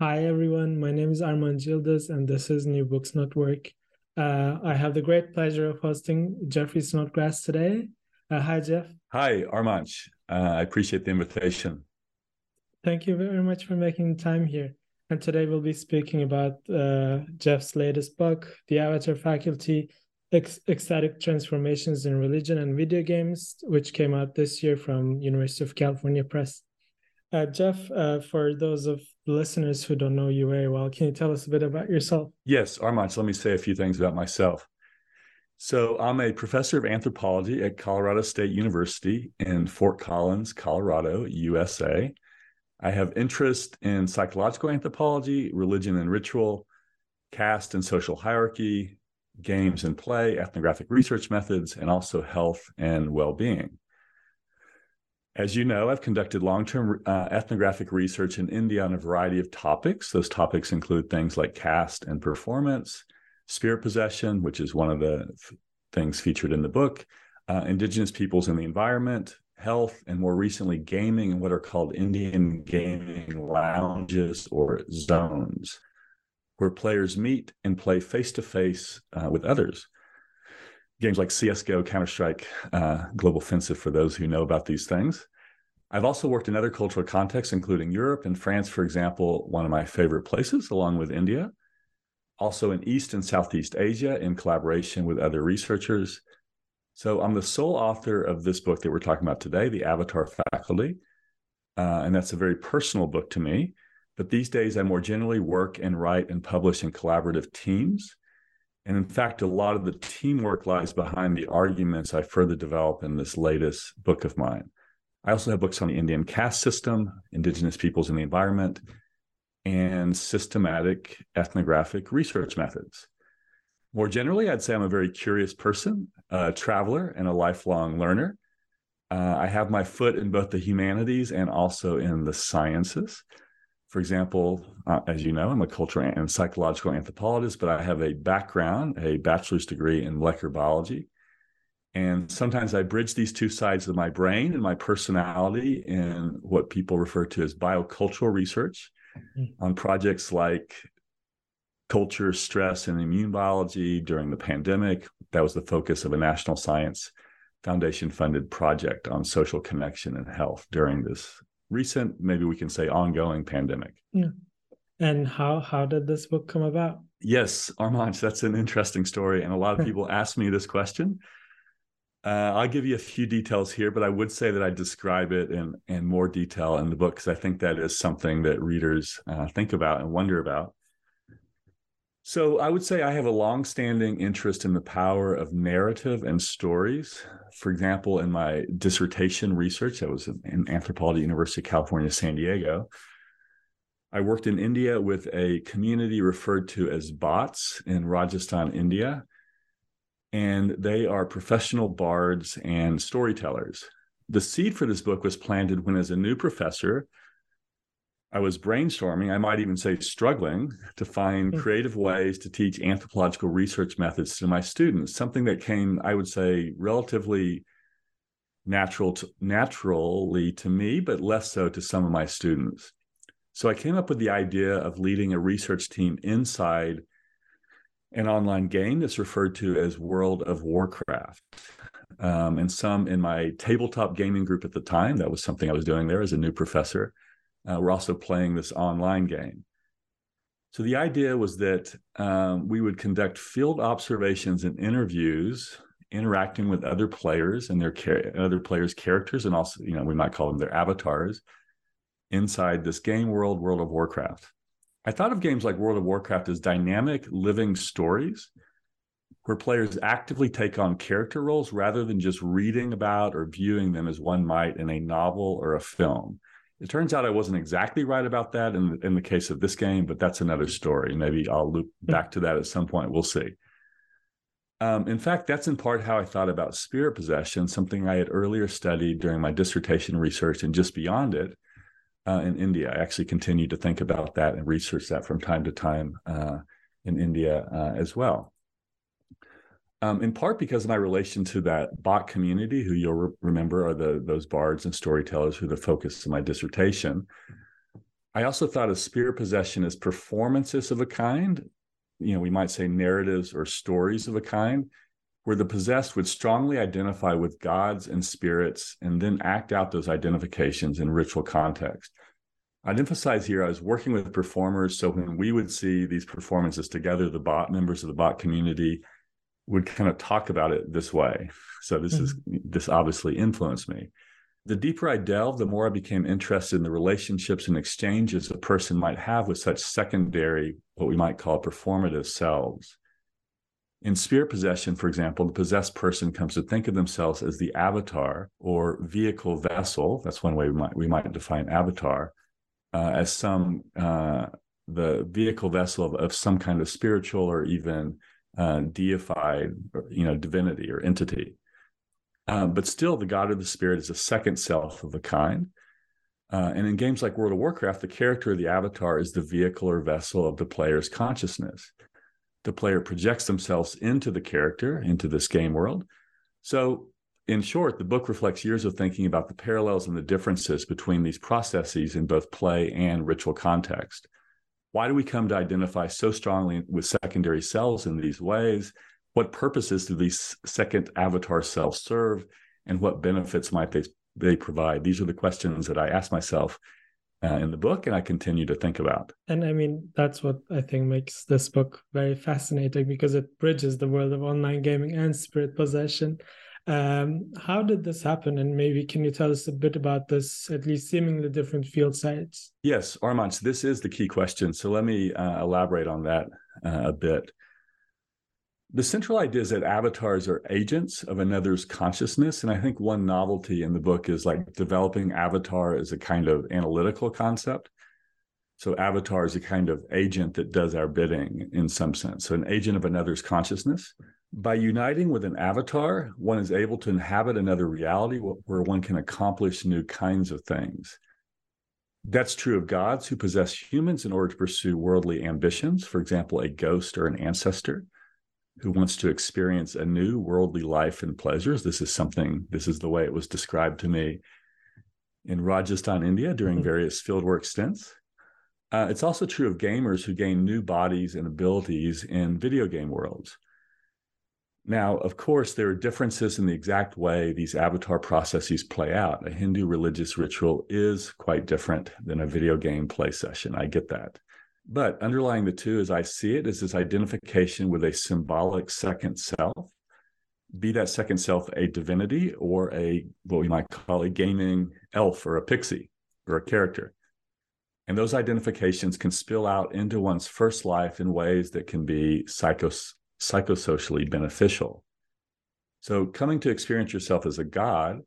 Hi, everyone. My name is Armanc Yildiz, and this is New Books Network. Uh, I have the great pleasure of hosting Jeffrey Snodgrass today. Uh, hi, Jeff. Hi, Armanc. Uh, I appreciate the invitation. Thank you very much for making time here. And today we'll be speaking about uh, Jeff's latest book, The Avatar Faculty Ec- Ecstatic Transformations in Religion and Video Games, which came out this year from University of California Press. Uh, Jeff, uh, for those of listeners who don't know you very well, can you tell us a bit about yourself? Yes, Armanc, let me say a few things about myself. So, I'm a professor of anthropology at Colorado State University in Fort Collins, Colorado, USA. I have interest in psychological anthropology, religion and ritual, caste and social hierarchy, games and play, ethnographic research methods, and also health and well being. As you know, I've conducted long term uh, ethnographic research in India on a variety of topics. Those topics include things like caste and performance, spirit possession, which is one of the f- things featured in the book, uh, indigenous peoples in the environment, health, and more recently, gaming and what are called Indian gaming lounges or zones, where players meet and play face to face with others games like CSGO, Counter Strike, uh, Global Offensive, for those who know about these things. I've also worked in other cultural contexts, including Europe and France, for example, one of my favorite places, along with India. Also in East and Southeast Asia in collaboration with other researchers. So I'm the sole author of this book that we're talking about today, The Avatar Faculty. Uh, and that's a very personal book to me. But these days, I more generally work and write and publish in collaborative teams. And in fact, a lot of the teamwork lies behind the arguments I further develop in this latest book of mine. I also have books on the Indian caste system, indigenous peoples in the environment, and systematic ethnographic research methods. More generally, I'd say I'm a very curious person, a traveler, and a lifelong learner. Uh, I have my foot in both the humanities and also in the sciences. For example, uh, as you know, I'm a cultural and psychological anthropologist, but I have a background, a bachelor's degree in molecular biology. And sometimes I bridge these two sides of my brain and my personality in what people refer to as biocultural research mm-hmm. on projects like culture, stress, and immune biology during the pandemic. That was the focus of a National Science Foundation funded project on social connection and health during this recent, maybe we can say ongoing pandemic. Yeah. And how how did this book come about? Yes, Armanc, that's an interesting story. And a lot of people ask me this question. Uh, I'll give you a few details here, but I would say that I describe it in, in more detail in the book because I think that is something that readers uh, think about and wonder about. So I would say I have a long-standing interest in the power of narrative and stories. For example, in my dissertation research, that was in Anthropology University of California, San Diego. I worked in India with a community referred to as Bhats in Rajasthan, India. And they are professional bards and storytellers. The seed for this book was planted when, as a new professor, I was brainstorming, I might even say struggling to find mm-hmm. creative ways to teach anthropological research methods to my students, something that came, I would say, relatively natural to, naturally to me, but less so to some of my students. So I came up with the idea of leading a research team inside an online game that's referred to as World of Warcraft. Um, and some in my tabletop gaming group at the time, that was something I was doing there as a new professor. Uh, we're also playing this online game. So the idea was that um, we would conduct field observations and interviews, interacting with other players and their other players' characters, and also, you know, we might call them their avatars inside this game world, World of Warcraft. I thought of games like World of Warcraft as dynamic, living stories where players actively take on character roles rather than just reading about or viewing them as one might in a novel or a film. It turns out I wasn't exactly right about that in, in the case of this game, but that's another story. Maybe I'll loop hmm. back to that at some point. We'll see. Um, in fact, that's in part how I thought about spirit possession, something I had earlier studied during my dissertation research and just beyond it uh, in India. I actually continue to think about that and research that from time to time uh, in India uh, as well. Um, in part because of my relation to that Bhat community, who you'll re- remember are the those bards and storytellers who are the focus of my dissertation. I also thought of spirit possession as performances of a kind, you know, we might say narratives or stories of a kind, where the possessed would strongly identify with gods and spirits and then act out those identifications in ritual context. I'd emphasize here I was working with performers. So when we would see these performances together, the Bhat members of the Bhat community would kind of talk about it this way. So this mm-hmm. is this obviously influenced me. The deeper I delved, the more I became interested in the relationships and exchanges a person might have with such secondary, what we might call performative selves. In spirit possession, for example, the possessed person comes to think of themselves as the avatar or vehicle vessel. That's one way we might we might define avatar uh, as some uh, the vehicle vessel of, of, some kind of spiritual or even uh, deified, you know, divinity or entity. Uh, but still, the god of the spirit is a second self of a kind. Uh, and in games like World of Warcraft, the character of the avatar is the vehicle or vessel of the player's consciousness the player projects themselves into the character, into this game world. So, in short, the book reflects years of thinking about the parallels and the differences between these processes in both play and ritual context. Why do we come to identify so strongly with secondary cells in these ways? What purposes do these second avatar cells serve? And what benefits might they, they provide? These are the questions that I ask myself uh, in the book and I continue to think about. And I mean, that's what I think makes this book very fascinating because it bridges the world of online gaming and spirit possession. Um, how did this happen? And maybe can you tell us a bit about this, at least seemingly different field sites? Yes, Armanc, this is the key question. So let me uh, elaborate on that uh, a bit. The central idea is that avatars are agents of another's consciousness. And I think one novelty in the book is like developing avatar as a kind of analytical concept. So, avatar is a kind of agent that does our bidding in some sense. So, an agent of another's consciousness. By uniting with an avatar, one is able to inhabit another reality where one can accomplish new kinds of things. That's true of gods who possess humans in order to pursue worldly ambitions, for example, a ghost or an ancestor who wants to experience a new worldly life and pleasures. This is something, this is the way it was described to me in Rajasthan, India during mm-hmm. various fieldwork stints. Uh, it's also true of gamers who gain new bodies and abilities in video game worlds. Now, of course, there are differences in the exact way these avatar processes play out. A Hindu religious ritual is quite different than a video game play session. I get that. But underlying the two, as I see it, is this identification with a symbolic second self, be that second self a divinity or a what we might call a gaming elf or a pixie or a character. And those identifications can spill out into one's first life in ways that can be psychos- psychosocially beneficial. So, coming to experience yourself as a god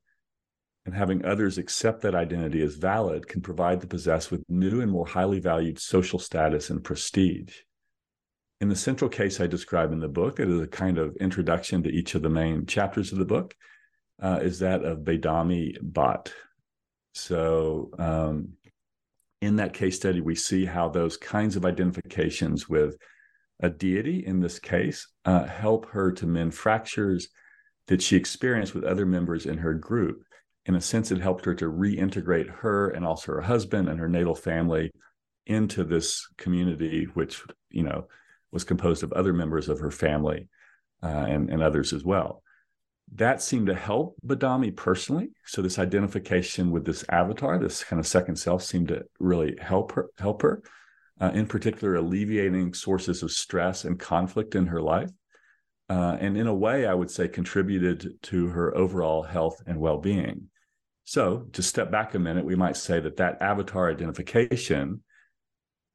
and having others accept that identity as valid can provide the possessed with new and more highly valued social status and prestige. In the central case I describe in the book, it is a kind of introduction to each of the main chapters of the book, uh, is that of Badami Bhat. So, um, in that case study, we see how those kinds of identifications with a deity, in this case, uh, help her to mend fractures that she experienced with other members in her group. In a sense, it helped her to reintegrate her and also her husband and her natal family into this community, which, you know, was composed of other members of her family uh, and, and others as well that seemed to help Badami personally. So this identification with this avatar, this kind of second self, seemed to really help her. Help her, uh, in particular, alleviating sources of stress and conflict in her life, uh, and in a way, I would say, contributed to her overall health and well-being. So, to step back a minute, we might say that that avatar identification,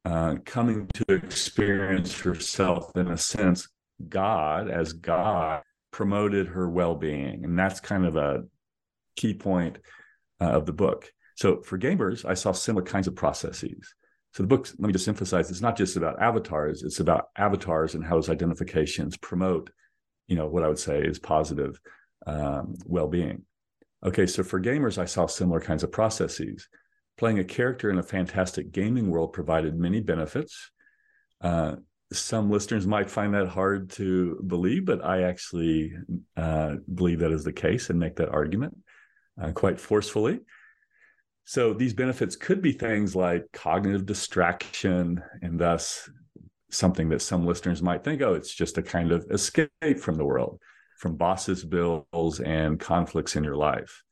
uh, coming to experience herself in a sense, God as God promoted her well-being and that's kind of a key point uh, of the book so for gamers i saw similar kinds of processes so the book let me just emphasize it's not just about avatars it's about avatars and how those identifications promote you know what i would say is positive um, well-being. Okay so for gamers i saw similar kinds of processes. Playing a character in a fantastic gaming world provided many benefits. Uh, some listeners might find that hard to believe, but I actually uh, believe that is the case and make that argument uh, quite forcefully. So these benefits could be things like cognitive distraction, and thus something that some listeners might think, oh, it's just a kind of escape from the world, from bosses' bills and conflicts in your life.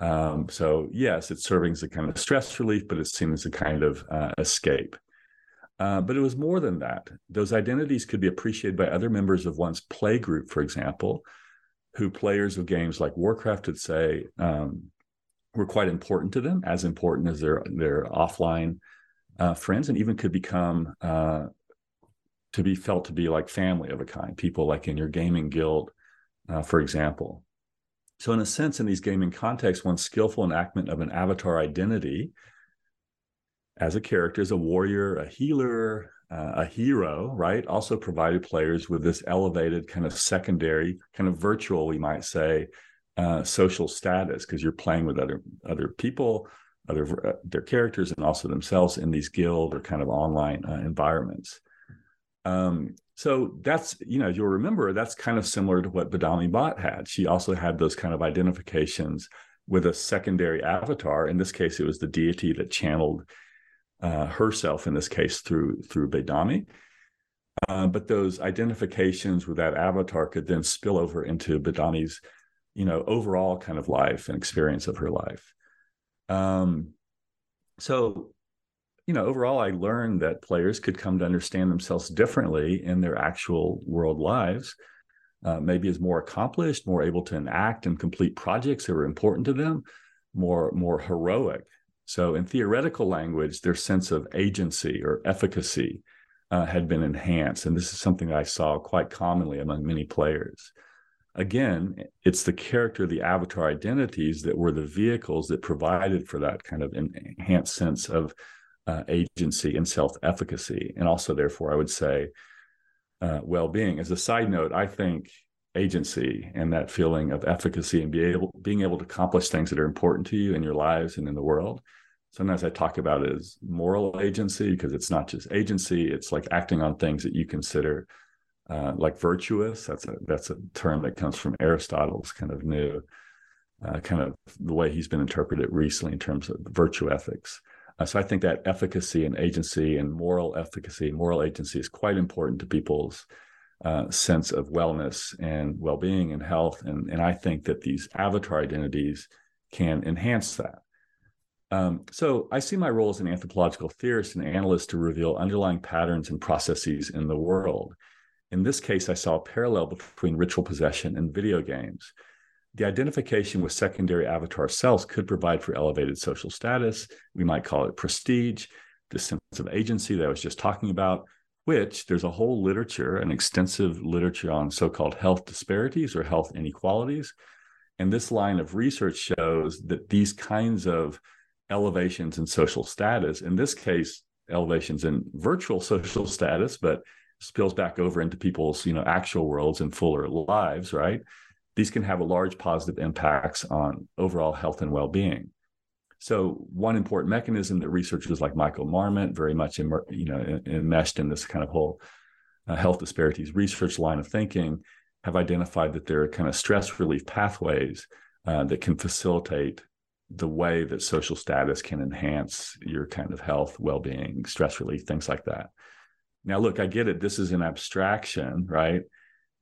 Um, so yes, it's serving as a kind of stress relief, but it's seen as a kind of uh, escape. Uh, but it was more than that. Those identities could be appreciated by other members of one's play group, for example, who players of games like Warcraft would say um, were quite important to them, as important as their their offline uh, friends, and even could become uh, to be felt to be like family of a kind. People like in your gaming guild, uh, for example. So, in a sense, in these gaming contexts, one's skillful enactment of an avatar identity as a character, as a warrior, a healer, uh, a hero, right? Also provided players with this elevated kind of secondary, kind of virtual, we might say, uh, social status because you're playing with other other people, other uh, their characters, and also themselves in these guild or kind of online uh, environments. Um, so that's you know you'll remember that's kind of similar to what Badami Bhat had. She also had those kind of identifications with a secondary avatar. In this case, it was the deity that channeled uh, herself in this case through through Badami. Uh, but those identifications with that avatar could then spill over into Badami's, you know, overall kind of life and experience of her life. Um, so, you know, overall, I learned that players could come to understand themselves differently in their actual world lives. Uh, maybe as more accomplished, more able to enact and complete projects that were important to them, more more heroic so, in theoretical language, their sense of agency or efficacy uh, had been enhanced. And this is something I saw quite commonly among many players. Again, it's the character, the avatar identities that were the vehicles that provided for that kind of enhanced sense of uh, agency and self efficacy. And also, therefore, I would say uh, well being. As a side note, I think agency and that feeling of efficacy and be able being able to accomplish things that are important to you in your lives and in the world sometimes i talk about it as moral agency because it's not just agency it's like acting on things that you consider uh, like virtuous that's a that's a term that comes from aristotle's kind of new uh, kind of the way he's been interpreted recently in terms of virtue ethics. Uh, so i think that efficacy and agency and moral efficacy moral agency is quite important to people's uh, sense of wellness and well-being and health. And, and i think that these avatar identities can enhance that. Um, so i see my role as an anthropological theorist and analyst to reveal underlying patterns and processes in the world in this case i saw a parallel between ritual possession and video games the identification with secondary avatar selves could provide for elevated social status we might call it prestige the sense of agency that i was just talking about which there's a whole literature, an extensive literature on so called health disparities or health inequalities. And this line of research shows that these kinds of elevations in social status, in this case, elevations in virtual social status, but spills back over into people's you know actual worlds and fuller lives right these can have a large positive impacts on overall health and well-being So one important mechanism that researchers like Michael Marmot, very much in, you know enmeshed in this kind of whole uh, health disparities research line of thinking, have identified that there are kind of stress relief pathways uh, that can facilitate the way that social status can enhance your kind of health, well-being, stress relief, things like that. Now, look, I get it. This is an abstraction, right?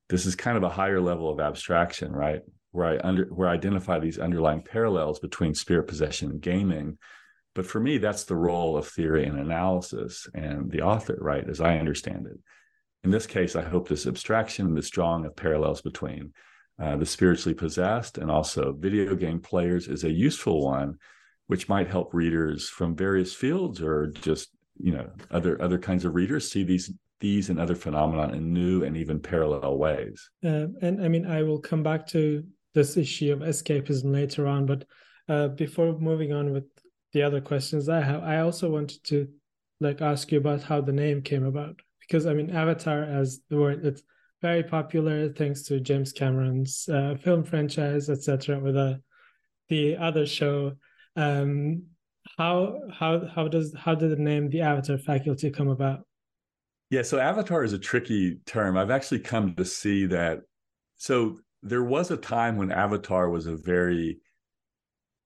This is kind of a higher level of abstraction, right? Where I under where I identify these underlying parallels between spirit possession and gaming. But for me, that's the role of theory and analysis and the author, right? As I understand it. In this case, I hope this abstraction, this drawing of parallels between uh, the spiritually possessed and also video game players is a useful one, which might help readers from various fields or just you know other other kinds of readers see these these and other phenomena in new and even parallel ways. Uh, and I mean, I will come back to this issue of escapism later on, but uh, before moving on with the other questions I have, I also wanted to like ask you about how the name came about because I mean, Avatar as the word it's very popular thanks to James Cameron's uh, film franchise, etc. With a, uh, the other show, um, how how how does how did the name the Avatar faculty come about? Yeah, so Avatar is a tricky term. I've actually come to see that. So there was a time when Avatar was a very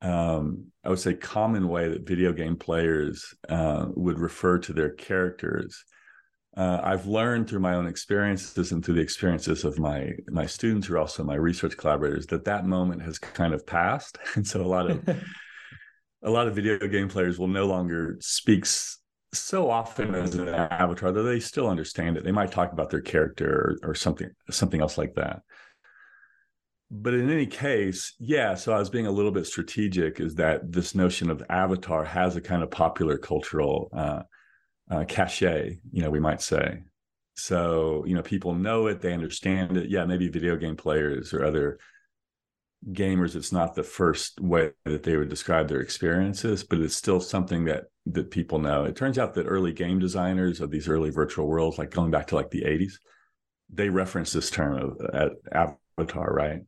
um, I would say common way that video game players uh, would refer to their characters uh, I've learned through my own experiences and through the experiences of my my students who are also my research collaborators that that moment has kind of passed, and so a lot of a lot of video game players will no longer speak so often as an avatar, though they still understand it. They might talk about their character or, or something something else like that. But in any case, yeah. So I was being a little bit strategic. Is that this notion of avatar has a kind of popular cultural uh, uh, cachet, you know, we might say. So, you know, people know it, they understand it. Yeah, maybe video game players or other gamers, it's not the first way that they would describe their experiences, but it's still something that that people know. It turns out that early game designers of these early virtual worlds, like going back to like the 80s, they reference this term of uh, avatar, right?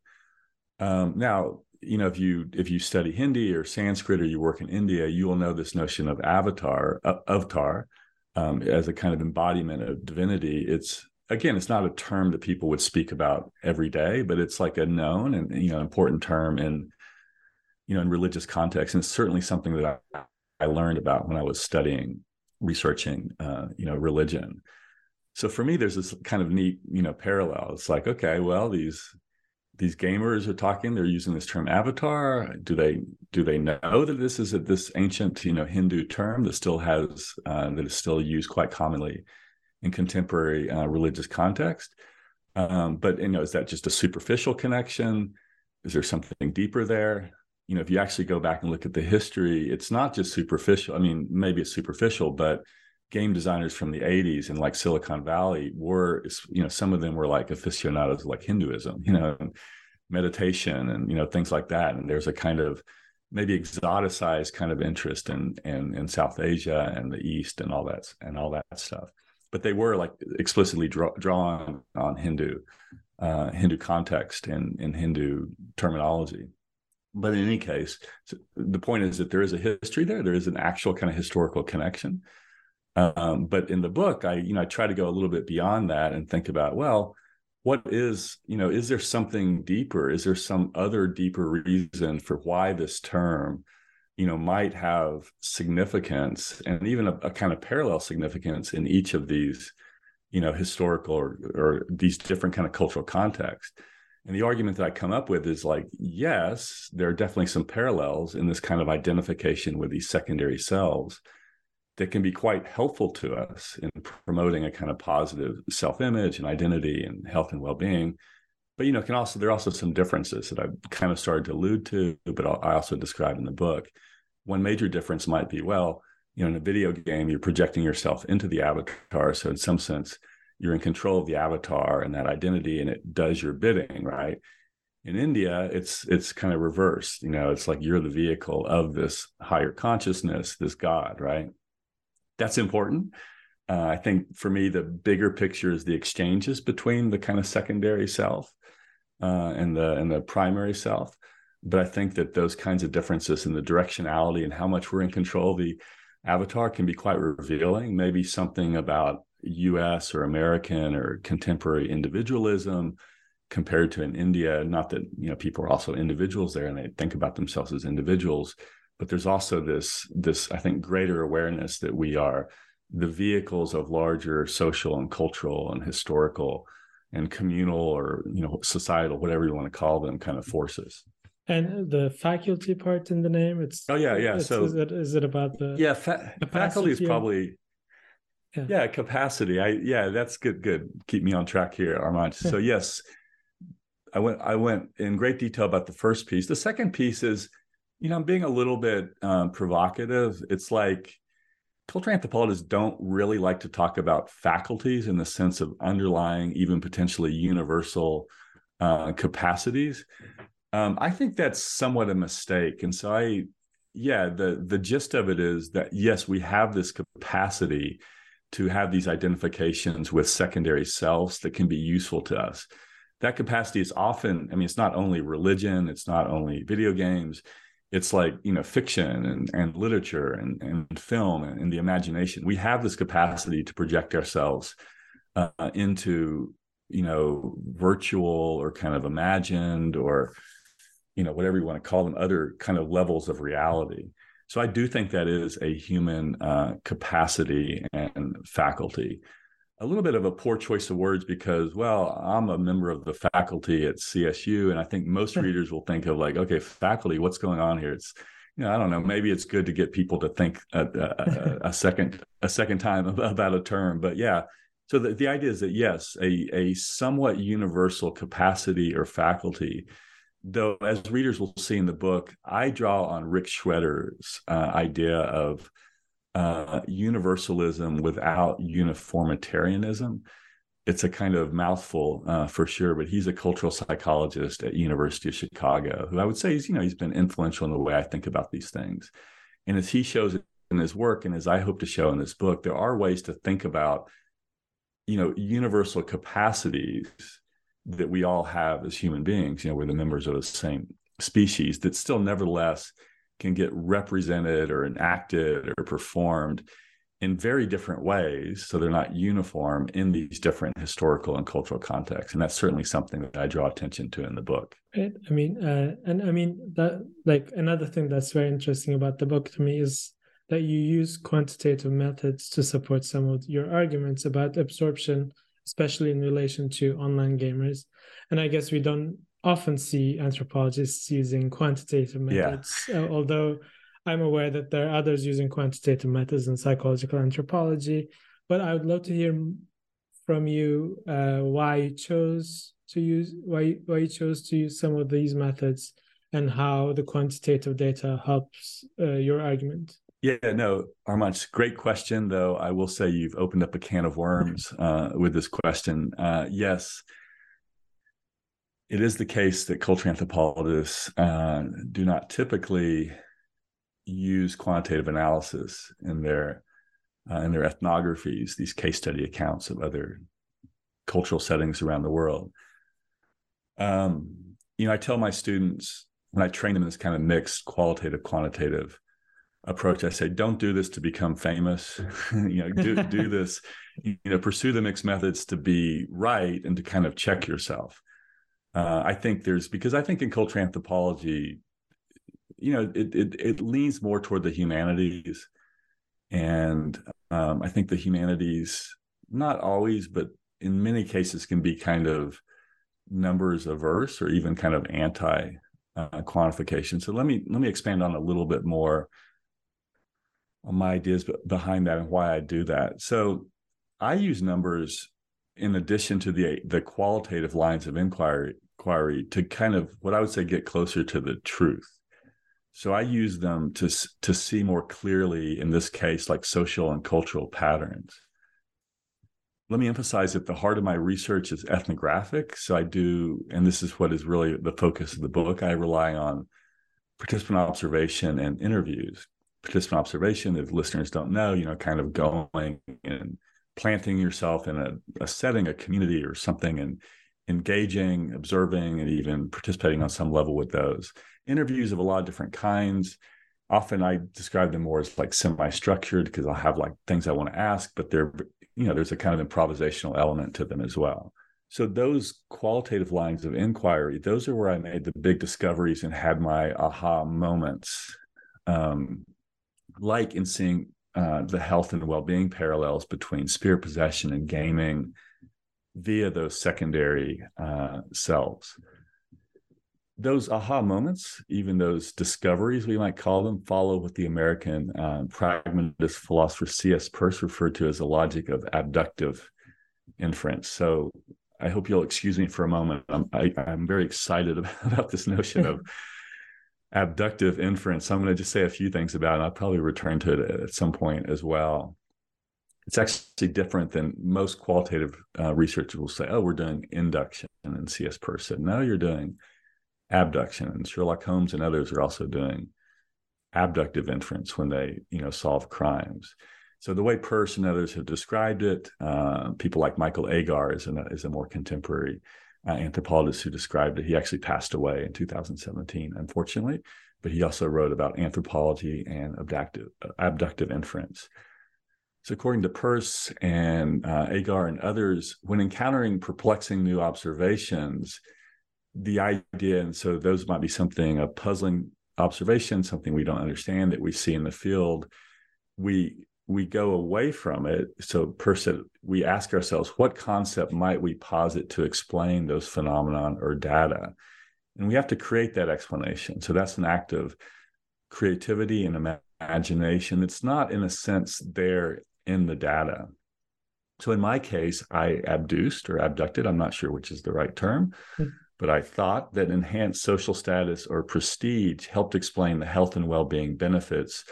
Um, now, you know, if you if you study Hindi or Sanskrit or you work in India, you will know this notion of avatar, uh, avatar, um, as a kind of embodiment of divinity. It's again, it's not a term that people would speak about every day, but it's like a known and you know important term in you know in religious context, and it's certainly something that I, I learned about when I was studying, researching, uh, you know, religion. So for me, there's this kind of neat, you know, parallel. It's like, okay, well, these these gamers are talking they're using this term avatar do they do they know that this is a, this ancient you know hindu term that still has uh, that is still used quite commonly in contemporary uh, religious context um, but you know is that just a superficial connection is there something deeper there you know if you actually go back and look at the history it's not just superficial i mean maybe it's superficial but game designers from the 80s in like Silicon Valley were, you know, some of them were like aficionados like Hinduism, you know, meditation and, you know, things like that. And there's a kind of maybe exoticized kind of interest in, in, in South Asia and the East and all that, and all that stuff. But they were like explicitly draw, drawn on Hindu, uh, Hindu context and in Hindu terminology. But in any case, the point is that there is a history there. There is an actual kind of historical connection um, but in the book, I you know I try to go a little bit beyond that and think about well, what is you know is there something deeper? Is there some other deeper reason for why this term you know might have significance and even a, a kind of parallel significance in each of these you know historical or, or these different kind of cultural contexts and the argument that I come up with is like, yes, there are definitely some parallels in this kind of identification with these secondary selves that can be quite helpful to us in promoting a kind of positive self-image and identity and health and well-being but you know can also there are also some differences that i've kind of started to allude to but i also describe in the book. One major difference might be well you know in a video game you're projecting yourself into the avatar. So in some sense you're in control of the avatar and that identity and it does your bidding right? In india it's it's kind of reversed. You know it's like you're the vehicle of this higher consciousness this god right? That's important. Uh, I think for me, the bigger picture is the exchanges between the kind of secondary self uh, and the and the primary self. but I think that those kinds of differences in the directionality and how much we're in control of the avatar can be quite revealing. Maybe something about US or American or contemporary individualism compared to in India. Not that you know people are also individuals there and they think about themselves as individuals, but there's also this this I think greater awareness that we are the vehicles of larger social and cultural and historical and communal or you know societal whatever you want to call them kind of forces. And the faculty part in the name it's oh yeah yeah so is it, is it about the yeah fa- faculty is probably yeah. yeah. capacity. I yeah that's good good. Keep me on track here armanc. So yes i went i went in great detail about the first piece. The second piece is you know i'm being a little bit um, provocative. It's like cultural anthropologists don't really like to talk about faculties in the sense of underlying, even potentially universal uh, capacities. Um, I think that's somewhat a mistake. And so I, yeah, the the gist of it is that yes, we have this capacity to have these identifications with secondary selves that can be useful to us. That capacity is often, I mean, it's not only religion, it's not only video games, it's like you know fiction and, and literature and, and film and, and the imagination. We have this capacity to project ourselves uh, into you know virtual or kind of imagined or you know whatever you want to call them other kind of levels of reality. So i do think that is a human uh, capacity and faculty a little bit of a poor choice of words because, well, I'm a member of the faculty at CSU, and I think most readers will think of like, okay, faculty, what's going on here? It's, you know, I don't know. Maybe it's good to get people to think a, a, a second a second time about a term, but yeah. So the, the idea is that yes, a a somewhat universal capacity or faculty. Though, as readers will see in the book, I draw on Rick Shweder's uh, idea of uh, universalism without uniformitarianism. It's a kind of mouthful uh, for sure, but he's a cultural psychologist at University of Chicago, who I would say he's you know he's been influential in the way I think about these things. And as he shows in his work, and as I hope to show in this book, there are ways to think about you know universal capacities that we all have as human beings. You know, we're the members of the same species that still nevertheless can get represented or enacted or performed in very different ways so they're not uniform in these different historical and cultural contexts. And that's certainly something that i draw attention to in the book. Right. I mean uh, and i mean that like another thing that's very interesting about the book to me is that you use quantitative methods to support some of your arguments about absorption especially in relation to online gamers. And i guess we don't often see anthropologists using quantitative methods, yeah. uh, although I'm aware that there are others using quantitative methods in psychological anthropology. But I would love to hear from you uh, why you chose to use why why you chose to use some of these methods and how the quantitative data helps uh, your argument. Yeah, no, Armanc, great question. Though I will say you've opened up a can of worms uh, with this question. Uh, yes, it is the case that cultural anthropologists uh, do not typically use quantitative analysis in their uh, in their ethnographies, these case study accounts of other cultural settings around the world. Um, you know, I tell my students when I train them in this kind of mixed qualitative quantitative approach, I say, don't do this to become famous. you know, do do this. You know, pursue the mixed methods to be right and to kind of check yourself uh, I think there's because I think in cultural anthropology, you know, it it, it leans more toward the humanities, and um, I think the humanities not always, but in many cases can be kind of numbers averse or even kind of anti uh, quantification. So let me let me expand on a little bit more on my ideas behind that and why I do that. So I use numbers in addition to the the qualitative lines of inquiry, inquiry to kind of what I would say get closer to the truth. So I use them to to see more clearly in this case like social and cultural patterns. Let me emphasize that the heart of my research is ethnographic. So I do, and this is what is really the focus of the book. I rely on participant observation and interviews. Participant observation, if listeners don't know, you know, kind of going and planting yourself in a, a setting, a community or something, and engaging, observing, and even participating on some level with those. Interviews of a lot of different kinds. Often I describe them more as like semi-structured because I'll have like things I want to ask, but they're you know there's a kind of improvisational element to them as well. So those qualitative lines of inquiry, those are where I made the big discoveries and had my aha moments, um, like in seeing uh, the health and well-being parallels between spirit possession and gaming via those secondary uh, selves. Those aha moments, even those discoveries, we might call them, follow what the American uh, pragmatist philosopher C.S. Peirce referred to as the logic of abductive inference. So I hope you'll excuse me for a moment. I'm, I, i am very excited about, about this notion of abductive inference. I'm going to just say a few things about it. I'll probably return to it at some point as well. It's actually different than most qualitative uh, researchers will say, oh, we're doing induction. And C.S. Peirce said, no, you're doing abduction. And Sherlock Holmes and others are also doing abductive inference when they, you know, solve crimes. So the way Peirce and others have described it, uh, people like Michael Agar is, an, is a more contemporary uh, anthropologist who described it. He actually passed away in 2017, unfortunately, but he also wrote about anthropology and abductive, uh, abductive inference. So, according to Peirce and uh, Agar and others, when encountering perplexing new observations, the idea, and so those might be something a puzzling observation, something we don't understand that we see in the field, we we go away from it. So, person, we ask ourselves, what concept might we posit to explain those phenomenon or data? And we have to create that explanation. So that's an act of creativity and imagination. It's not, in a sense, there in the data. So in my case, I abduced or abducted, I'm not sure which is the right term, mm-hmm. but I thought that enhanced social status or prestige helped explain the health and well being benefits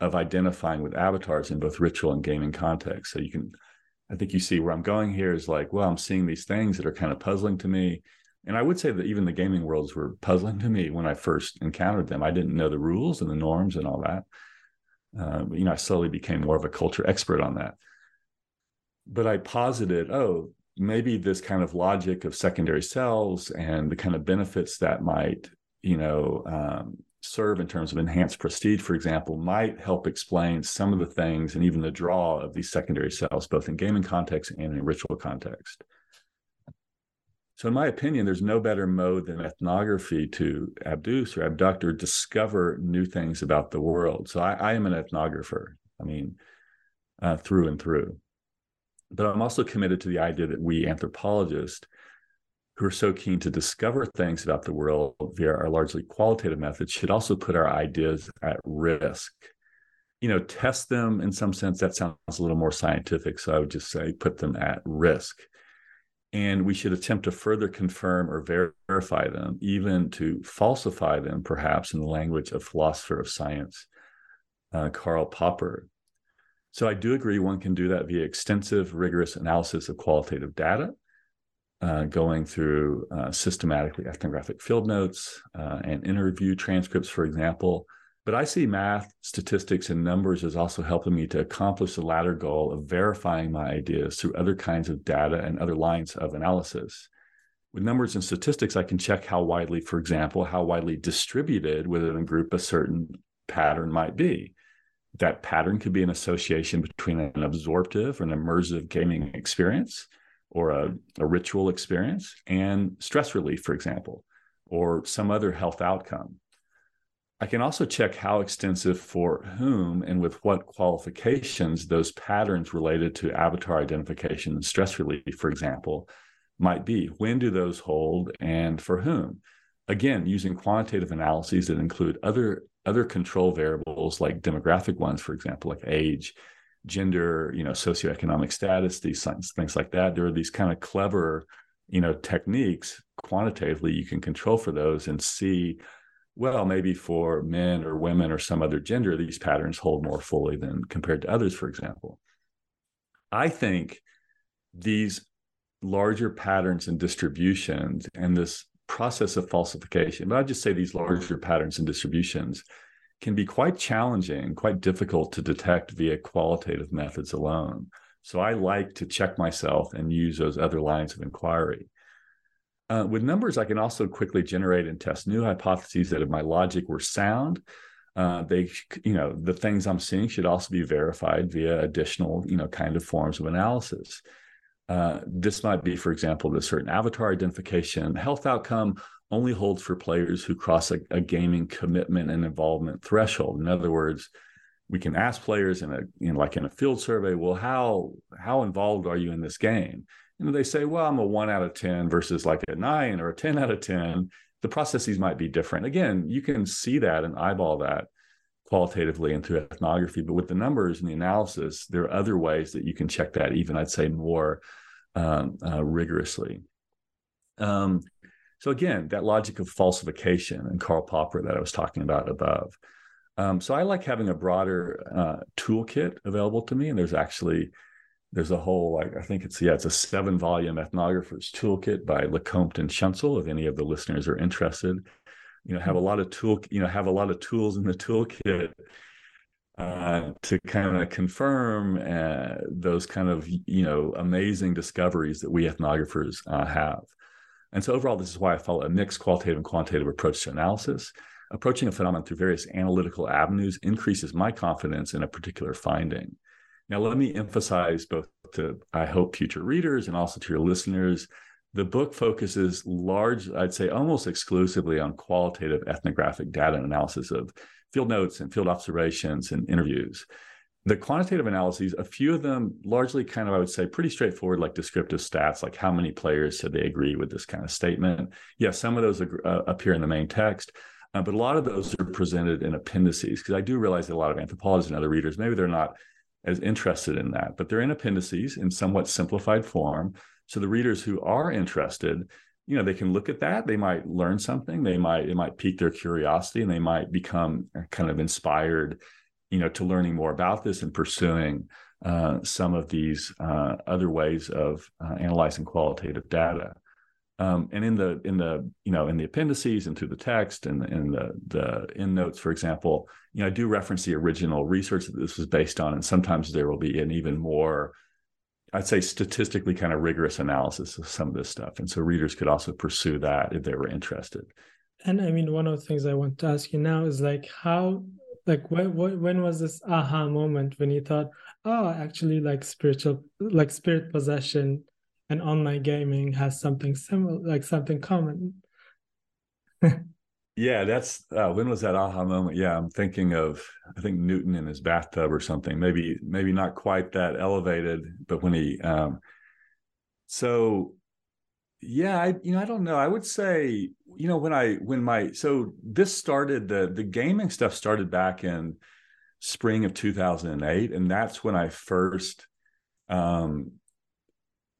of identifying with avatars in both ritual and gaming contexts. So you can, I think you see where I'm going here is like, well, I'm seeing these things that are kind of puzzling to me. And I would say that even the gaming worlds were puzzling to me when I first encountered them. I didn't know the rules and the norms and all that. Uh, you know, I slowly became more of a culture expert on that. But I posited, oh, maybe this kind of logic of secondary cells and the kind of benefits that might, you know, um, serve in terms of enhanced prestige, for example, might help explain some of the things and even the draw of these secondary cells, both in gaming context and in ritual context. So, in my opinion, there's no better mode than ethnography to abduce or abduct or discover new things about the world. So, I, I am an ethnographer, I mean, uh, through and through. But I'm also committed to the idea that we anthropologists who are so keen to discover things about the world via our largely qualitative methods should also put our ideas at risk. You know, test them in some sense. That sounds a little more scientific. So I would just say put them at risk. And we should attempt to further confirm or verify them, even to falsify them, perhaps in the language of philosopher of science, uh, Karl Popper. So I do agree one can do that via extensive, rigorous analysis of qualitative data uh, going through uh, systematically ethnographic field notes uh, and interview transcripts, for example. But I see math, statistics, and numbers as also helping me to accomplish the latter goal of verifying my ideas through other kinds of data and other lines of analysis. With numbers and statistics, I can check how widely, for example, how widely distributed within a group a certain pattern might be. That pattern could be an association between an absorptive and immersive gaming experience or a, a ritual experience and stress relief, for example, or some other health outcome. I can also check how extensive for whom and with what qualifications those patterns related to avatar identification and stress relief, for example, might be. When do those hold and for whom? Again, using quantitative analyses that include other, other control variables like demographic ones, for example, like age, gender, you know, socioeconomic status, these things, things like that. There are these kind of clever, you know, techniques quantitatively you can control for those and see, well, maybe for men or women or some other gender, these patterns hold more fully than compared to others, for example. I think these larger patterns and distributions and this process of falsification, but I'd just say these larger patterns and distributions can be quite challenging, quite difficult to detect via qualitative methods alone. So I like to check myself and use those other lines of inquiry. Uh, with numbers, I can also quickly generate and test new hypotheses that if my logic were sound, uh, they, you know, the things I'm seeing should also be verified via additional, you know, kind of forms of analysis. Uh, this might be, for example, the certain avatar identification health outcome only holds for players who cross a, a gaming commitment and involvement threshold. In other words, we can ask players in a you know, like in a field survey, well, how how involved are you in this game? And they say, well, I'm a one out of ten versus like a nine or a ten out of ten. The processes might be different. Again, you can see that and eyeball that qualitatively and through ethnography, but with the numbers and the analysis, there are other ways that you can check that. Even I'd say more um, uh, rigorously. Um, so again, that logic of falsification and Karl Popper that I was talking about above. Um, so I like having a broader uh, toolkit available to me, and there's actually there's a whole like I think it's yeah it's a seven volume ethnographer's toolkit by LeCompte and Schensul. If any of the listeners are interested, you know have a lot of tool you know have a lot of tools in the toolkit uh, to kind of confirm uh, those kind of you know amazing discoveries that we ethnographers uh, have. And so overall, this is why I follow a mixed qualitative and quantitative approach to analysis. Approaching a phenomenon through various analytical avenues increases my confidence in a particular finding. Now, let me emphasize both to, I hope, future readers and also to your listeners. The book focuses large, I'd say almost exclusively on qualitative ethnographic data and analysis of field notes and field observations and interviews. The quantitative analyses, a few of them largely kind of, I would say, pretty straightforward, like descriptive stats, like how many players said they agree with this kind of statement. Yes, yeah, some of those uh, appear in the main text, uh, but a lot of those are presented in appendices because I do realize that a lot of anthropologists and other readers, maybe they're not as interested in that, but they're in appendices in somewhat simplified form. So the readers who are interested, you know, they can look at that. They might learn something. They might it might pique their curiosity, and they might become kind of inspired you know to learning more about this and pursuing uh, some of these uh, other ways of uh, analyzing qualitative data. Um, and in the in the you know in the appendices and through the text and in the the end notes, for example, you know I do reference the original research that this was based on, and sometimes there will be an even more, I'd say, statistically kind of rigorous analysis of some of this stuff, and so readers could also pursue that if they were interested. And I mean, one of the things I want to ask you now is like how like when when was this aha moment when you thought oh actually like spiritual like spirit possession and online gaming has something similar like something common? Yeah that's uh, when was that aha moment? Yeah i'm thinking of i think newton in his bathtub or something maybe maybe not quite that elevated but when he um so yeah i you know i don't know. I would say you know when i when my so this started the the gaming stuff started back in spring of 2008 and that's when i first um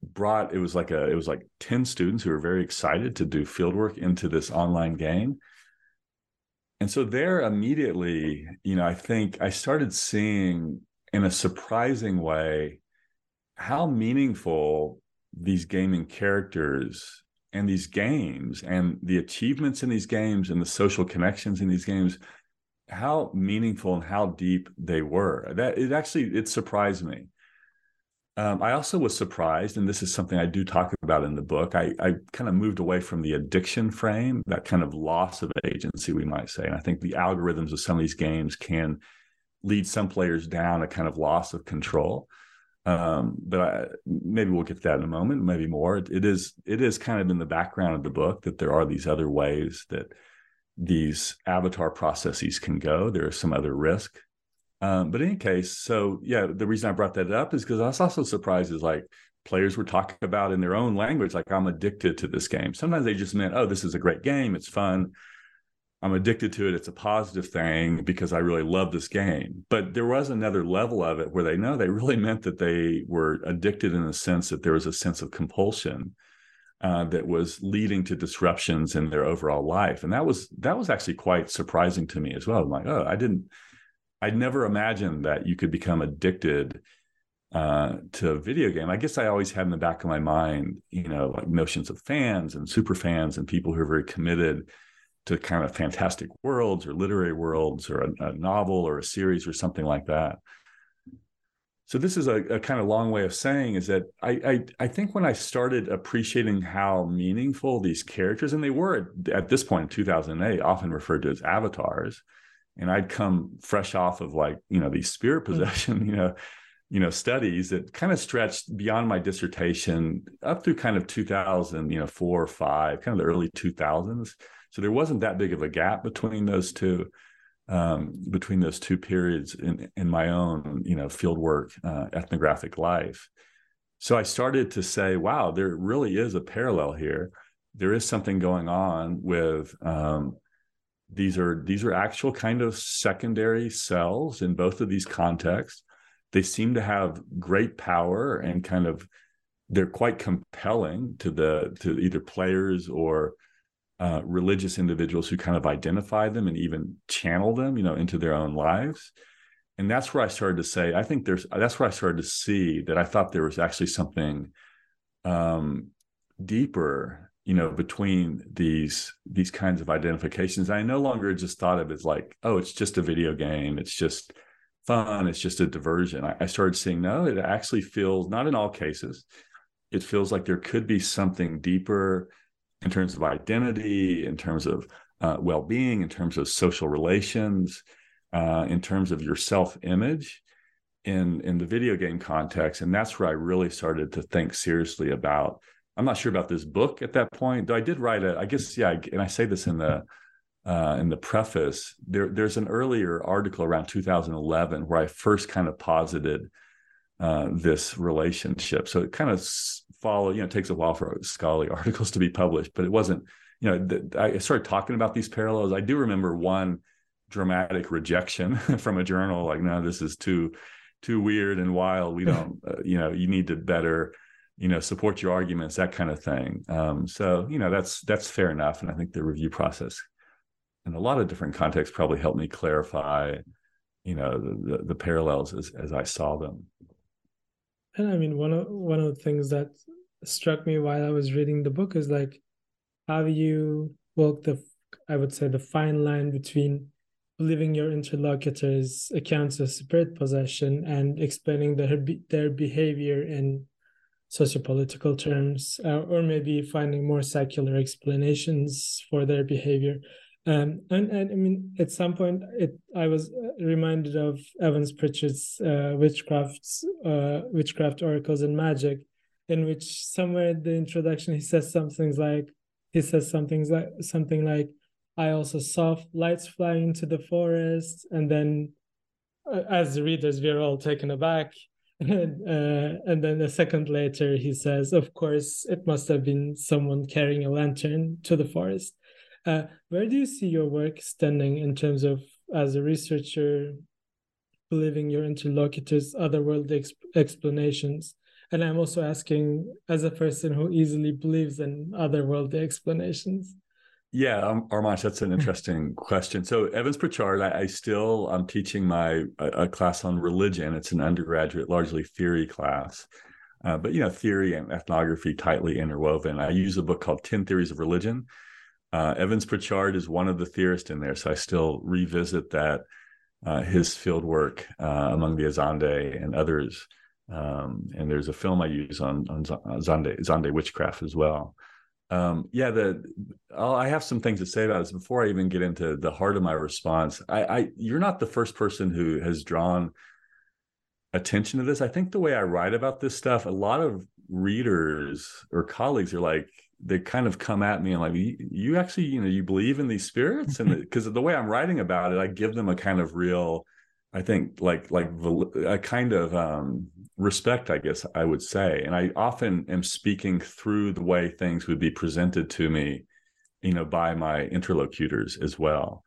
brought it was like a it was like 10 students who were very excited to do fieldwork into this online game. And so there immediately you know i think i started seeing in a surprising way how meaningful these gaming characters and these games and the achievements in these games and the social connections in these games how meaningful and how deep they were. That it actually it surprised me. Um, i also was surprised and this is something i do talk about in the book I, I kind of moved away from the addiction frame that kind of loss of agency we might say. And i think the algorithms of some of these games can lead some players down a kind of loss of control um, but I, maybe we'll get to that in a moment, maybe more. It, it is it is kind of in the background of the book that there are these other ways that these avatar processes can go. There is some other risk, um, but in any case, so yeah, the reason I brought that up is because I was also surprised is like players were talking about in their own language, like I'm addicted to this game. Sometimes they just meant, oh, this is a great game, it's fun. I'm addicted to it. It's a positive thing because I really love this game. But there was another level of it where they know they really meant that they were addicted in the sense that there was a sense of compulsion uh, that was leading to disruptions in their overall life, and that was that was actually quite surprising to me as well. I'm like, oh, I didn't, I'd never imagined that you could become addicted uh, to a video game. I guess I always had in the back of my mind, you know, like notions of fans and super fans and people who are very committed to kind of fantastic worlds or literary worlds or a, a, novel or a series or something like that. so this is a, a, kind of long way of saying is that I, I, I think when I started appreciating how meaningful these characters and they were at, at, this point in 2008 often referred to as avatars, and I'd come fresh off of like you know these spirit mm. possession you know you know studies that kind of stretched beyond my dissertation up through kind of 2000 you know four or five kind of the early 2000s. So there wasn't that big of a gap between those two um, between those two periods in, in my own, you know, fieldwork uh, ethnographic life. So I started to say, wow, there really is a parallel here. There is something going on with um, these are these are actual kind of secondary cells in both of these contexts. They seem to have great power and kind of they're quite compelling to the to either players or uh, religious individuals who kind of identify them and even channel them, you know, into their own lives. And that's where I started to say, I think there's that's where I started to see that I thought there was actually something um, deeper, you know, between these these kinds of identifications. I no longer just thought of it as like, oh, it's just a video game, it's just fun, it's just a diversion. I, I started seeing no, it actually feels not in all cases, it feels like there could be something deeper in terms of identity, in terms of uh, well being, in terms of social relations, uh, in terms of your self image in, in the video game context. And that's where I really started to think seriously about. I'm not sure about this book at that point, though I did write it. I guess, yeah, and I say this in the uh, in the preface. There, there's an earlier article around 2011 where I first kind of posited uh, this relationship. So it kind of follow, you know, it takes a while for scholarly articles to be published, but it wasn't, you know, th- I started talking about these parallels. I do remember one dramatic rejection from a journal, like, no, this is too, too weird and wild. We don't, uh, you know, you need to better, you know, support your arguments, that kind of thing. Um, so, you know, that's, that's fair enough. And I think the review process in a lot of different contexts probably helped me clarify, you know, the, the, the parallels as, as I saw them. And I mean, one of one of the things that struck me while I was reading the book is like how you walk the, I would say, the fine line between believing your interlocutors' accounts of spirit possession and explaining their their behavior in sociopolitical terms, uh, or maybe finding more secular explanations for their behavior. Um, and, and I mean, at some point, it I was reminded of Evans Pritchard's uh, witchcraft, uh, witchcraft oracles and magic, in which somewhere in the introduction he says something like he says something like something like I also saw lights flying into the forest, and then uh, as readers we are all taken aback. And, uh, and then a second later, he says, "Of course, it must have been someone carrying a lantern to the forest." Uh, where do you see your work standing in terms of as a researcher, believing your interlocutors' otherworldly exp explanations? And I'm also asking, as a person who easily believes in otherworldly explanations. Yeah, um, Armanc, that's an interesting question. So Evans Pritchard, I, I, still I'm teaching my a, a, class on religion. It's an undergraduate, largely theory class, uh, but you know, theory and ethnography tightly interwoven. I use a book called Ten Theories of Religion, uh, Evans Pritchard is one of the theorists in there, so I still revisit that uh, his field work uh, among the Azande and others. Um, and there's a film I use on on Zande Zande witchcraft as well. Um, yeah, the I'll, i have some things to say about this before I even get into the heart of my response. I, I you're not the first person who has drawn attention to this. I think the way I write about this stuff, a lot of readers or colleagues are like, they kind of come at me and like you, you actually you know you believe in these spirits? And because the, the way i'm writing about it i give them a kind of real i think like like a kind of um, respect i guess i would say. And i often am speaking through the way things would be presented to me you know by my interlocutors as well.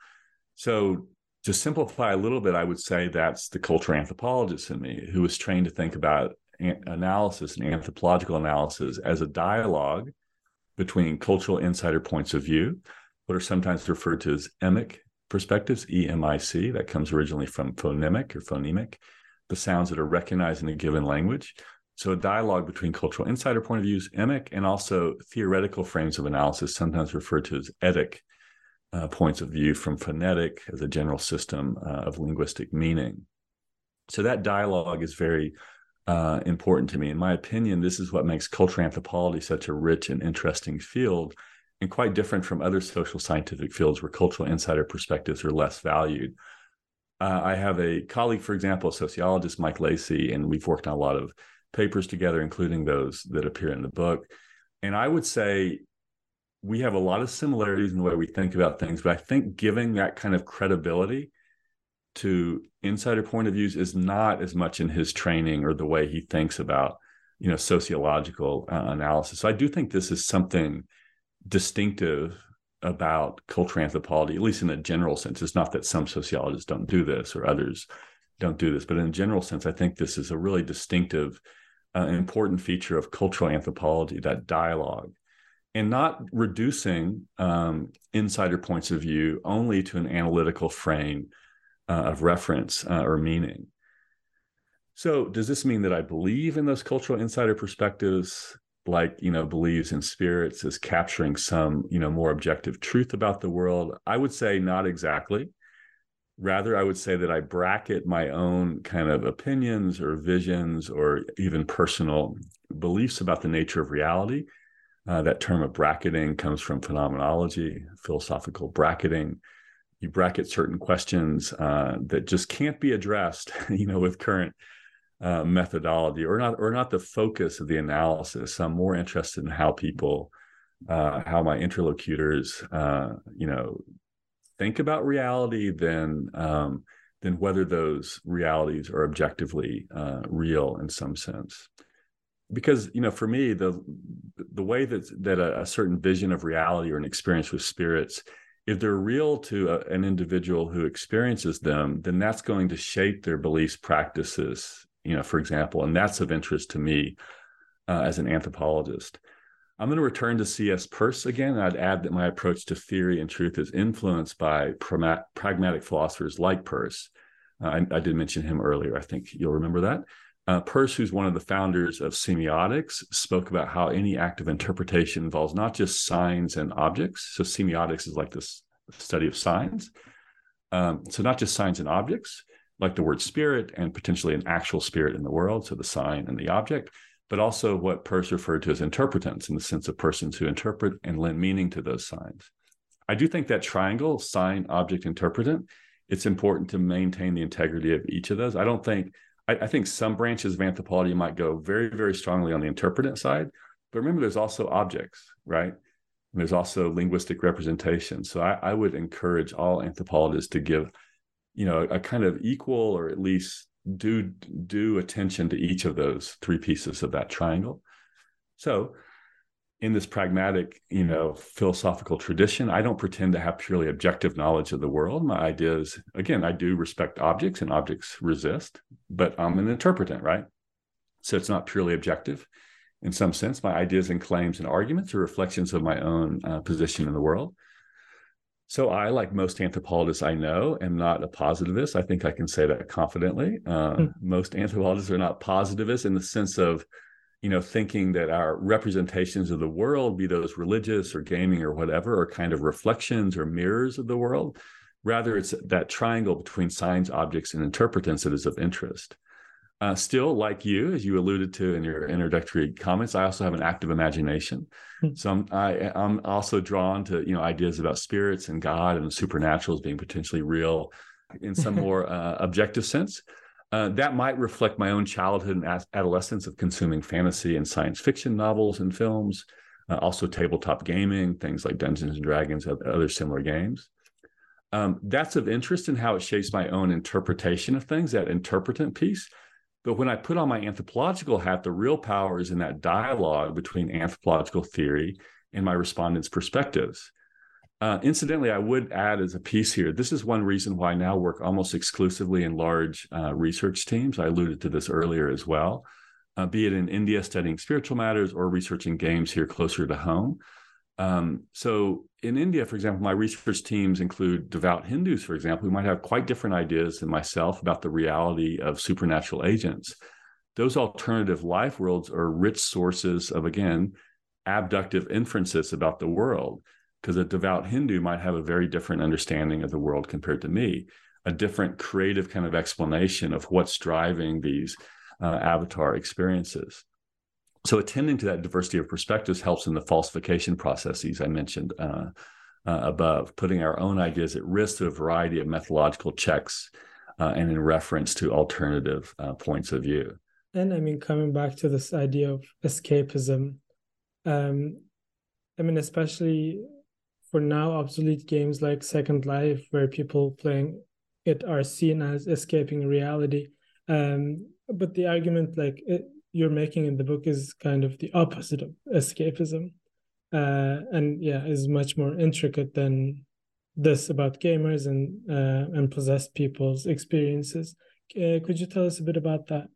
So to simplify a little bit i would say that's the cultural anthropologist in me who was trained to think about analysis and anthropological analysis as a dialogue between cultural insider points of view, what are sometimes referred to as emic perspectives, EMIC, that comes originally from phonemic or phonemic, the sounds that are recognized in a given language. So a dialogue between cultural insider point of views, emic, and also theoretical frames of analysis, sometimes referred to as etic uh, points of view from phonetic as a general system uh, of linguistic meaning. So that dialogue is very uh, important to me. In my opinion, this is what makes cultural anthropology such a rich and interesting field and quite different from other social scientific fields where cultural insider perspectives are less valued. Uh, I have a colleague, for example, a sociologist, Mike Lacy, and we've worked on a lot of papers together, including those that appear in the book. And I would say we have a lot of similarities in the way we think about things, but I think giving that kind of credibility to insider point of views is not as much in his training or the way he thinks about you know sociological uh, analysis. So I do think this is something distinctive about cultural anthropology, at least in a general sense. It's not that some sociologists don't do this or others don't do this, but in a general sense, I think this is a really distinctive, uh, important feature of cultural anthropology, that dialogue, and not reducing um, insider points of view only to an analytical frame of reference uh, or meaning. So, does this mean that I believe in those cultural insider perspectives? like you know believes in spirits as capturing some you know more objective truth about the world i would say not exactly rather i would say that i bracket my own kind of opinions or visions or even personal beliefs about the nature of reality uh, that term of bracketing comes from phenomenology philosophical bracketing you bracket certain questions uh, that just can't be addressed you know with current uh, methodology or not or not the focus of the analysis. I'm more interested in how people uh, how my interlocutors uh, you know think about reality than um, than whether those realities are objectively uh, real in some sense. Because you know for me the the way that that a, a, certain vision of reality or an experience with spirits if they're real to a, an individual who experiences them then that's going to shape their beliefs practices you know, for example, and that's of interest to me uh, as an anthropologist. I'm going to return to C.S. Peirce again. I'd add that my approach to theory and truth is influenced by pragmatic philosophers like Peirce. Uh, I, I, did mention him earlier. I think you'll remember that. Uh, Peirce, who's one of the founders of semiotics, spoke about how any act of interpretation involves not just signs and objects. So semiotics is like this study of signs. Um, so not just signs and objects, like the word spirit and potentially an actual spirit in the world, so the sign and the object, but also what Peirce referred to as interpretants in the sense of persons who interpret and lend meaning to those signs. I do think that triangle, sign, object, interpretant, it's important to maintain the integrity of each of those. I don't think, I, I think some branches of anthropology might go very, very strongly on the interpretant side, but remember there's also objects, right? And there's also linguistic representation. So I, I would encourage all anthropologists to give you know a kind of equal or at least due due attention to each of those three pieces of that triangle so in this pragmatic you know philosophical tradition i don't pretend to have purely objective knowledge of the world my idea is again i do respect objects and objects resist but i'm an interpretant right so it's not purely objective in some sense my ideas and claims and arguments are reflections of my own uh, position in the world so I, like most anthropologists I know, am not a positivist. I think I can say that confidently. Uh, mm. Most anthropologists are not positivists in the sense of, you know, thinking that our representations of the world, be those religious or gaming or whatever, are kind of reflections or mirrors of the world. Rather, it's that triangle between signs, objects, and interpretants that is of interest. Uh, still, like you, as you alluded to in your introductory comments, I also have an active imagination. Hmm. So I'm, I, am also drawn to you know ideas about spirits and God and the supernatural as being potentially real in some more uh, objective sense. Uh, that might reflect my own childhood and adolescence of consuming fantasy and science fiction novels and films, uh, also tabletop gaming, things like Dungeons and Dragons, other similar games. Um, that's of interest in how it shapes my own interpretation of things, that interpretant piece. But when I put on my anthropological hat, the real power is in that dialogue between anthropological theory and my respondents' perspectives. Uh, incidentally, I would add as a piece here, this is one reason why I now work almost exclusively in large uh, research teams. I alluded to this earlier as well, uh, be it in India studying spiritual matters or researching games here closer to home. Um, so in India, for example, my research teams include devout Hindus, for example, who might have quite different ideas than myself about the reality of supernatural agents. Those alternative life worlds are rich sources of, again, abductive inferences about the world, because a devout Hindu might have a very different understanding of the world compared to me. a different creative kind of explanation of what's driving these uh, avatar experiences. So attending to that diversity of perspectives helps in the falsification processes I mentioned uh, uh, above, putting our own ideas at risk through a variety of methodological checks uh, and in reference to alternative uh, points of view. And I mean, coming back to this idea of escapism, um, I mean, especially for now, obsolete games like Second Life, where people playing it are seen as escaping reality. Um, but the argument, like it, you're making in the book, is kind of the opposite of escapism, uh, and yeah, is much more intricate than this about gamers and uh, and possessed people's experiences. Uh, could you tell us a bit about that?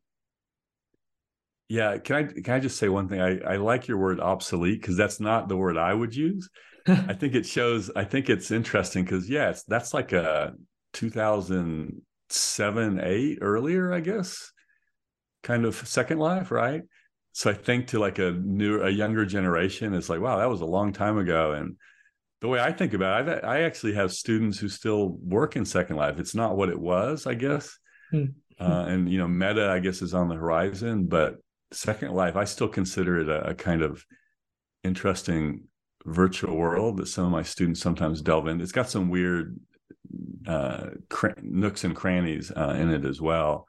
Yeah, can I can I just say one thing? I, I like your word obsolete because that's not the word I would use. I think it shows. I think it's interesting because yeah, it's, that's like a 2007, eight earlier, I guess, kind of Second Life, right? So I think to like a new, a younger generation, it's like, wow, that was a long time ago. And the way I think about it, I've, I actually have students who still work in Second Life. It's not what it was, I guess. Hmm. Uh, and you know, meta, I guess, is on the horizon, but Second Life, I still consider it a, a kind of interesting virtual world that some of my students sometimes delve in. It's got some weird uh, cr- nooks and crannies uh, in it as well.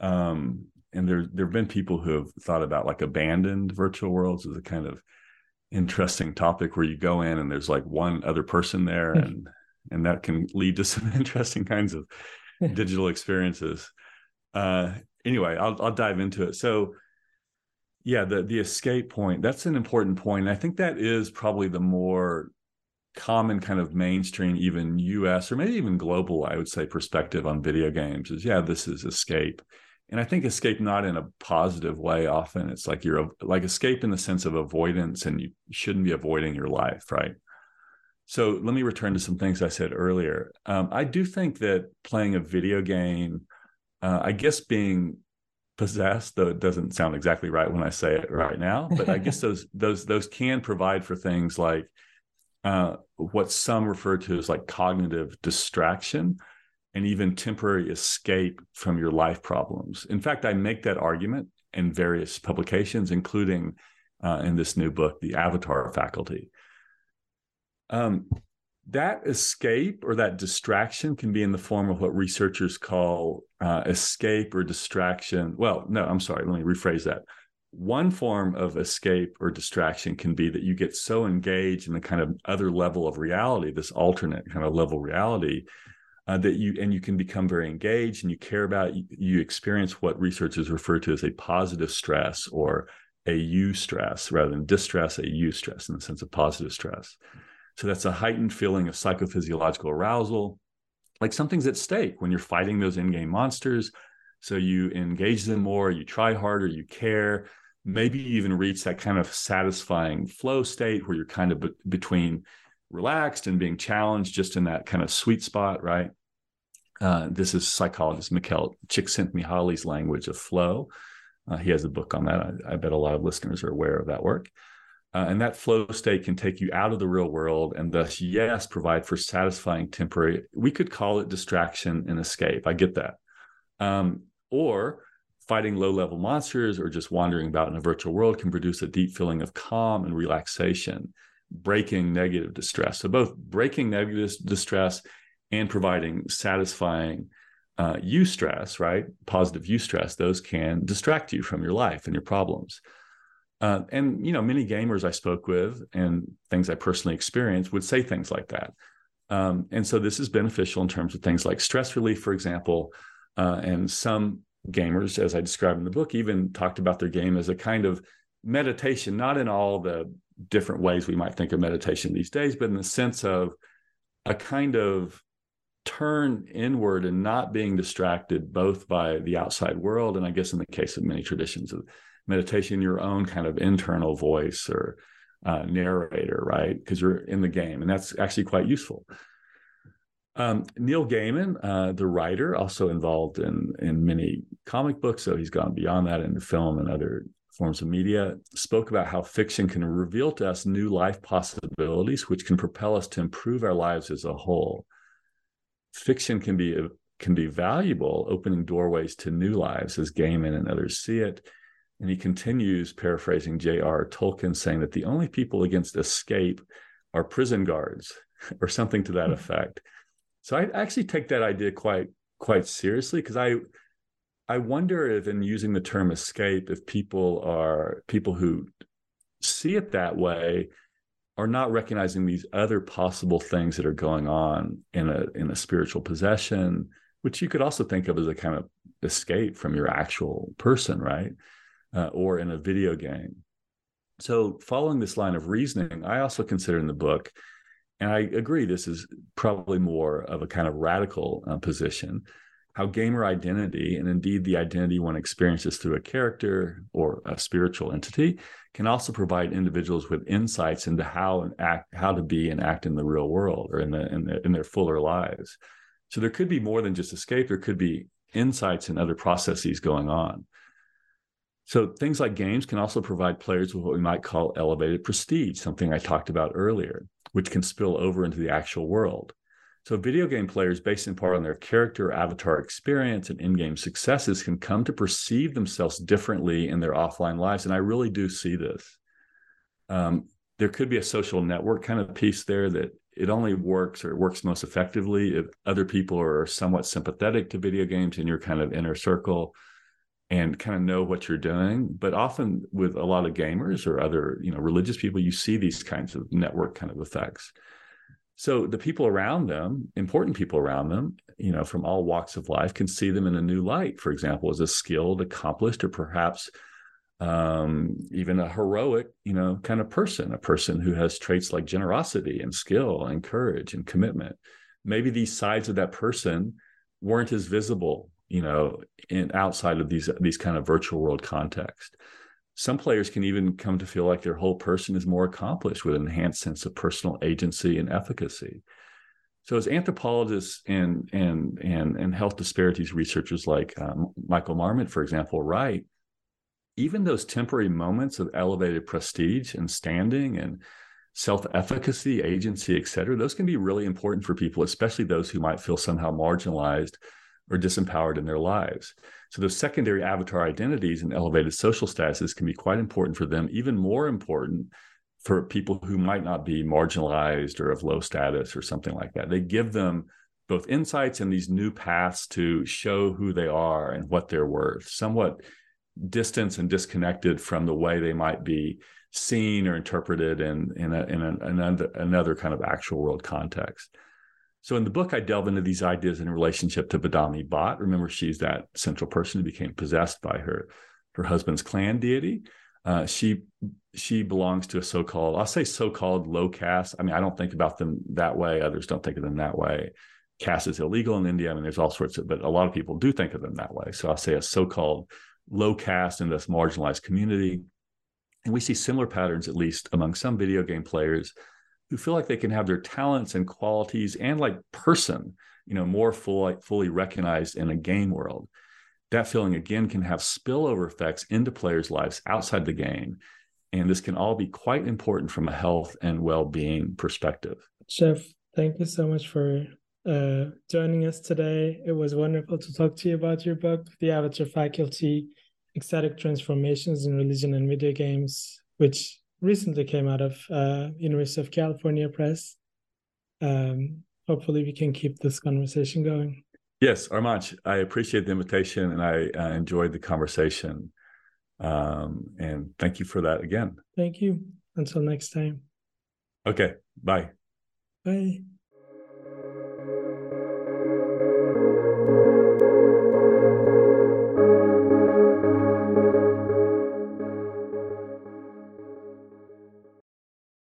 Um, and there there have been people who have thought about like abandoned virtual worlds as a kind of interesting topic where you go in and there's like one other person there hmm. and and that can lead to some interesting kinds of digital experiences. Uh, anyway, I'll I'll dive into it. So yeah the the escape point that's an important point. and i think that is probably the more common kind of mainstream even us or maybe even global i would say perspective on video games is yeah this is escape and i think escape not in a positive way often it's like you're like escape in the sense of avoidance and you shouldn't be avoiding your life right so let me return to some things i said earlier um, i do think that playing a video game uh, i guess being possessed though it doesn't sound exactly right when i say it right now but i guess those those those can provide for things like uh, what some refer to as like cognitive distraction and even temporary escape from your life problems. In fact i make that argument in various publications including uh, in this new book the avatar faculty. Um, that escape or that distraction can be in the form of what researchers call uh, escape or distraction. Well, no, I'm sorry. Let me rephrase that. One form of escape or distraction can be that you get so engaged in the kind of other level of reality, this alternate kind of level reality, uh, that you and you can become very engaged and you care about you, you experience what researchers refer to as a positive stress or a eustress rather than distress, a eustress in the sense of positive stress. So that's a heightened feeling of psychophysiological arousal, like something's at stake when you're fighting those in-game monsters. So you engage them more, you try harder, you care. Maybe you even reach that kind of satisfying flow state where you're kind of be- between relaxed and being challenged, just in that kind of sweet spot, right? Uh, this is psychologist Mihaly Csikszentmihalyi's language of flow. Uh, he has a book on that. I, I, bet a lot of listeners are aware of that work. Uh, and that flow state can take you out of the real world and thus, yes, provide for satisfying temporary, we could call it distraction and escape. I get that. Um, or fighting low level monsters or just wandering about in a virtual world can produce a deep feeling of calm and relaxation, breaking negative distress. So, both breaking negative distress and providing satisfying uh, eustress, right? Positive eustress, those can distract you from your life and your problems. Uh, and you know, many gamers I spoke with and things I personally experienced would say things like that. Um, and so this is beneficial in terms of things like stress relief, for example. Uh, and some gamers, as I described in the book, even talked about their game as a kind of meditation, not in all the different ways we might think of meditation these days, but in the sense of a kind of turn inward and not being distracted both by the outside world and I guess in the case of many traditions of meditation your own kind of internal voice or uh, narrator, right? Because you're in the game, and that's actually quite useful. Um, Neil Gaiman, uh, the writer, also involved in in many comic books, so he's gone beyond that into film and other forms of media. Spoke about how fiction can reveal to us new life possibilities, which can propel us to improve our lives as a whole. fiction can be can be valuable, opening doorways to new lives as Gaiman and others see it. And he continues paraphrasing J.R. Tolkien, saying that the only people against escape are prison guards, or something to that hmm. effect. So I actually take that idea quite quite seriously because I I wonder if in using the term escape, if people are people who see it that way are not recognizing these other possible things that are going on in a in a spiritual possession, which you could also think of as a kind of escape from your actual person, right? Uh, or in a video game. So, following this line of reasoning, I also consider in the book, and I agree this is probably more of a kind of radical uh, position, how gamer identity, and indeed the identity one experiences through a character or a spiritual entity, can also provide individuals with insights into how and act, how to be and act in the real world or in the, in, the, in their fuller lives. So there could be more than just escape. There could be insights and other processes going on. So things like games can also provide players with what we might call elevated prestige, something I talked about earlier, which can spill over into the actual world. So video game players, based in part on their character avatar experience and in-game successes, can come to perceive themselves differently in their offline lives. And I really do see this. Um, there could be a social network kind of piece there that it only works or it works most effectively if other people are somewhat sympathetic to video games in your kind of inner circle and kind of know what you're doing but often with a lot of gamers or other you know religious people you see these kinds of network kind of effects. So the people around them important people around them you know from all walks of life can see them in a new light for example as a skilled accomplished or perhaps um, even a heroic you know kind of person a person who has traits like generosity and skill and courage and commitment. Maybe these sides of that person weren't as visible you know, in outside of these these kind of virtual world context. Some players can even come to feel like their whole person is more accomplished with an enhanced sense of personal agency and efficacy. So, as anthropologists and and and and health disparities researchers like um, Michael Marmot, for example, write, even those temporary moments of elevated prestige and standing and self-efficacy, agency, et cetera, those can be really important for people, especially those who might feel somehow marginalized or disempowered in their lives. So those secondary avatar identities and elevated social statuses can be quite important for them, even more important for people who might not be marginalized or of low status or something like that. They give them both insights and these new paths to show who they are and what they're worth, somewhat distant and disconnected from the way they might be seen or interpreted in in, a, in a, another, another kind of actual world context. So in the book, I delve into these ideas in relationship to Badami Bhat. Remember, she's that central person who became possessed by her her husband's clan deity. Uh, she she belongs to a so-called I'll say so-called low caste. I mean, I don't think about them that way. Others don't think of them that way. Caste is illegal in India. I mean, there's all sorts of, but a lot of people do think of them that way. So I'll say a so-called low caste in this marginalized community. And we see similar patterns, at least among some video game players who feel like they can have their talents and qualities and like person, you know, more fully fully recognized in a game world. That feeling again can have spillover effects into players' lives outside the game. And this can all be quite important from a health and well-being perspective. Jeff, thank you so much for uh, joining us today. It was wonderful to talk to you about your book, The Avatar Faculty Ecstatic Transformations in Religion and Video Games, which recently came out of uh, University of California Press. Um, hopefully, we can keep this conversation going. Yes, Armanc, I appreciate the invitation and I uh, enjoyed the conversation. Um, and thank you for that again. Thank you. Until next time. Okay. Bye. Bye.